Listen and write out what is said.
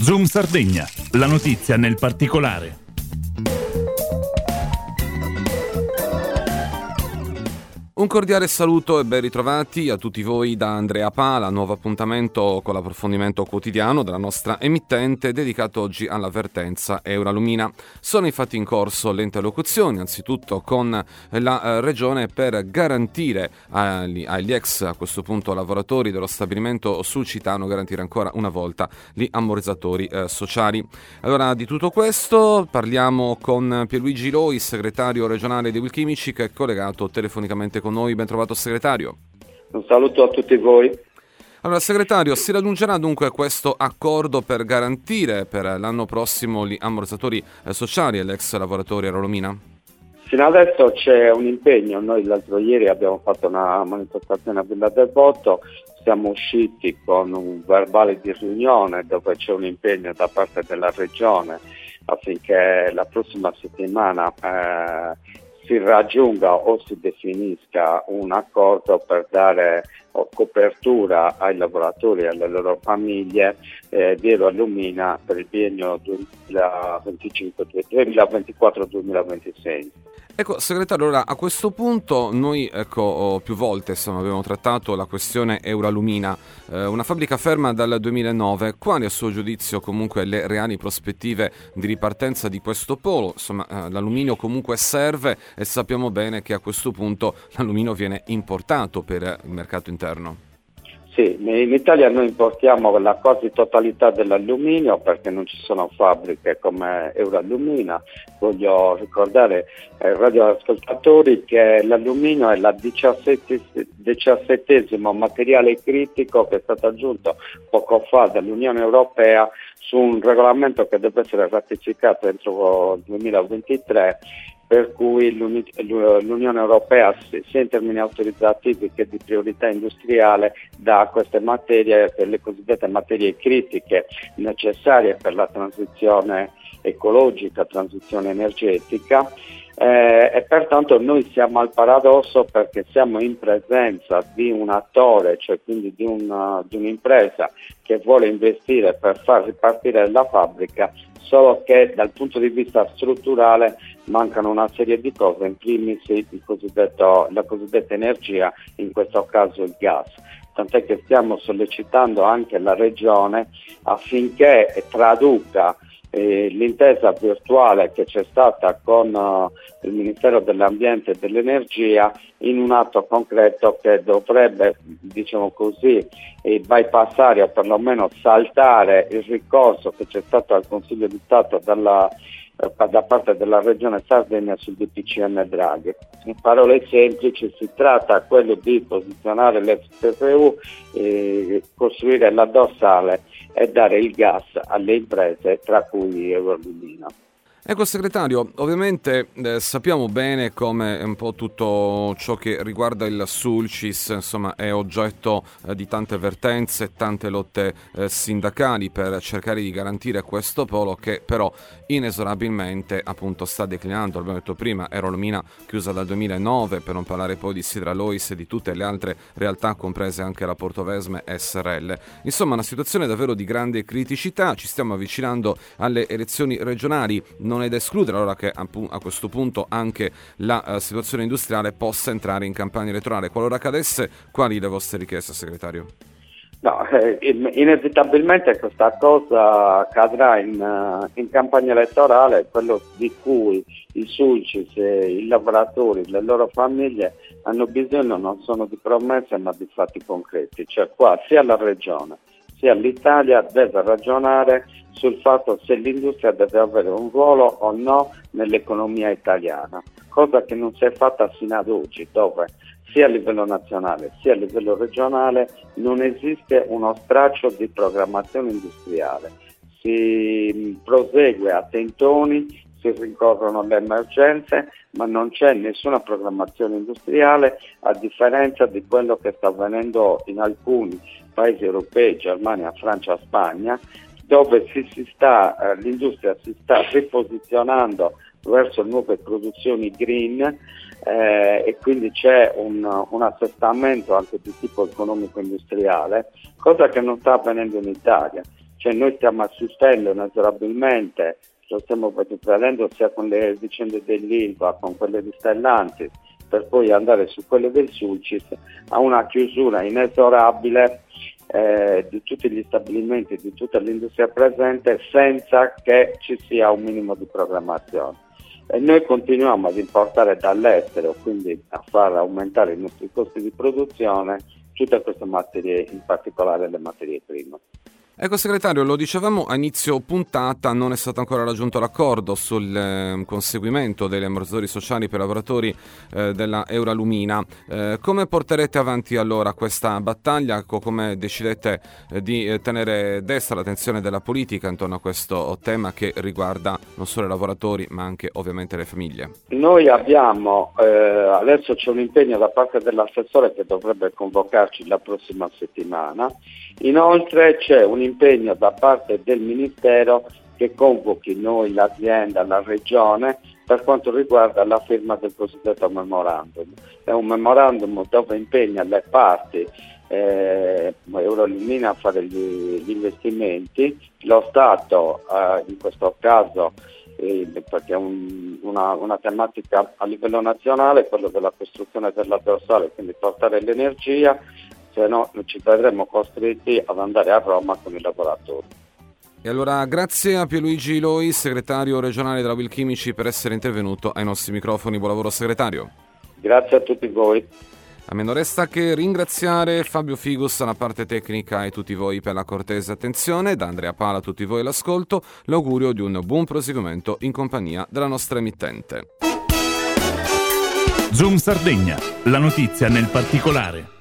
Zoom Sardegna, la notizia nel particolare. Un cordiale saluto e ben ritrovati a tutti voi da Andrea Pala, nuovo appuntamento con l'approfondimento quotidiano della nostra emittente dedicato oggi all'avvertenza Euralumina. Sono infatti in corso le interlocuzioni, anzitutto con la eh, Regione per garantire agli, agli, ex, a questo punto lavoratori dello stabilimento sulcitano, garantire ancora una volta gli ammortizzatori eh, sociali. Allora di tutto questo parliamo con Pierluigi Loi, segretario regionale di Wilchimici, che è collegato telefonicamente con con noi. Ben trovato segretario. Un saluto a tutti voi. Allora, segretario, si raggiungerà dunque questo accordo per garantire per l'anno prossimo gli ammortizzatori eh, sociali agli ex lavoratori a Rolomina? Fino adesso c'è un impegno, noi l'altro ieri abbiamo fatto una manifestazione a Villa del Botto, siamo usciti con un verbale di riunione dove c'è un impegno da parte della Regione affinché la prossima settimana eh, si raggiunga o si definisca un accordo per dare copertura ai lavoratori e alle loro famiglie eh, di Eurolumina per il biennio 2024-2026. Ecco, segretario, allora a questo punto noi ecco, oh, più volte insomma, abbiamo trattato la questione Euralumina, eh, una fabbrica ferma dal 2009, quali a suo giudizio comunque le reali prospettive di ripartenza di questo polo? Insomma, eh, l'alluminio comunque serve e sappiamo bene che a questo punto l'alluminio viene importato per il mercato interno. Sì, in Italia noi importiamo la quasi totalità dell'alluminio perché non ci sono fabbriche come Eurallumina. Voglio ricordare ai radioascoltatori che l'alluminio è il diciassettesimo materiale critico che è stato aggiunto poco fa dall'Unione Europea su un regolamento che deve essere ratificato entro il 2023 per cui l'Unione Europea, sia in termini autorizzativi che di priorità industriale, dà queste materie, le cosiddette materie critiche necessarie per la transizione ecologica, transizione energetica eh, e pertanto noi siamo al paradosso perché siamo in presenza di un attore, cioè quindi di, una, di un'impresa che vuole investire per far ripartire la fabbrica, solo che dal punto di vista strutturale mancano una serie di cose, in primis la cosiddetta energia, in questo caso il gas. Tant'è che stiamo sollecitando anche la Regione affinché traduca eh, l'intesa virtuale che c'è stata con uh, il Ministero dell'Ambiente e dell'Energia in un atto concreto che dovrebbe, diciamo così, eh, bypassare o perlomeno saltare il ricorso che c'è stato al Consiglio di Stato dalla eh, da parte della Regione Sardegna sul DPCM Draghi. In parole semplici si tratta quello di posizionare l'FPU, eh, costruire la dorsale e dare il gas alle imprese, tra cui Eurolumina. Ecco segretario, ovviamente eh, sappiamo bene come un po' tutto ciò che riguarda il Sulcis insomma, è oggetto eh, di tante avvertenze, tante lotte eh, sindacali per cercare di garantire questo polo che però inesorabilmente appunto sta declinando, l'abbiamo detto prima, Erolomina chiusa dal 2009 per non parlare poi di Sidralois e di tutte le altre realtà comprese anche la Portovesme SRL. Insomma una situazione davvero di grande criticità, ci stiamo avvicinando alle elezioni regionali, non non è da escludere allora che a questo punto anche la uh, situazione industriale possa entrare in campagna elettorale. Qualora accadesse, quali le vostre richieste, segretario? No, eh, inevitabilmente questa cosa accadrà in, uh, in, campagna elettorale, quello di cui i sulcis, i lavoratori, le loro famiglie hanno bisogno non sono di promesse ma di fatti concreti, cioè qua sia la regione sia l'Italia deve ragionare sul fatto se l'industria deve avere un ruolo o no nell'economia italiana, cosa che non si è fatta fino ad oggi, dove sia a livello nazionale sia a livello regionale non esiste uno straccio di programmazione industriale. Si prosegue a tentoni, si rincorrono le emergenze, ma non c'è nessuna programmazione industriale a differenza di quello che sta avvenendo in alcuni paesi europei, Germania, Francia, Spagna, dove si, sta, eh, l'industria si sta riposizionando verso nuove produzioni green eh, e quindi c'è un, un, assestamento anche di tipo economico-industriale, cosa che non sta avvenendo in Italia. cioè noi stiamo assistendo inesorabilmente, lo stiamo vedendo sia con le vicende dell'Ilva, con quelle di Stellantis, per poi andare su quelle del Sulcis, a una chiusura inesorabile eh, di tutti gli stabilimenti, di tutta l'industria presente senza che ci sia un minimo di programmazione. E noi continuiamo ad importare dall'estero, quindi a far aumentare i nostri costi di produzione tutte queste materie, in particolare le materie prime. Ecco segretario, lo dicevamo a inizio puntata, non è stato ancora raggiunto l'accordo sul eh, conseguimento degli ammortizzatori sociali per lavoratori eh, della Euralumina. Eh, come porterete avanti allora questa battaglia? Come decidete eh, di eh, tenere destra l'attenzione della politica intorno a questo tema che riguarda non solo i lavoratori ma anche ovviamente le famiglie? Noi abbiamo, eh, adesso c'è un impegno da parte dell'assessore che dovrebbe convocarci la prossima settimana, inoltre c'è un impegno da parte del Ministero che convochi noi, l'azienda, la regione per quanto riguarda la firma del cosiddetto memorandum. È un memorandum dove impegna le parti eh, Eurolumina a fare gli, gli, investimenti, lo Stato eh, in questo caso eh, perché è un, una, una, tematica a livello nazionale, quello della costruzione della dorsale, quindi portare l'energia se no ci vedremo costretti ad andare a Roma con i lavoratori. E allora grazie a Pierluigi Loi, segretario regionale della Wilchimici, per essere intervenuto ai nostri microfoni. Buon lavoro segretario. Grazie a tutti voi. A me non resta che ringraziare Fabio Figus alla parte tecnica e tutti voi per la cortese attenzione, da Andrea Pala a tutti voi l'ascolto, l'augurio di un buon proseguimento in compagnia della nostra emittente. Zoom Sardegna, la notizia nel particolare.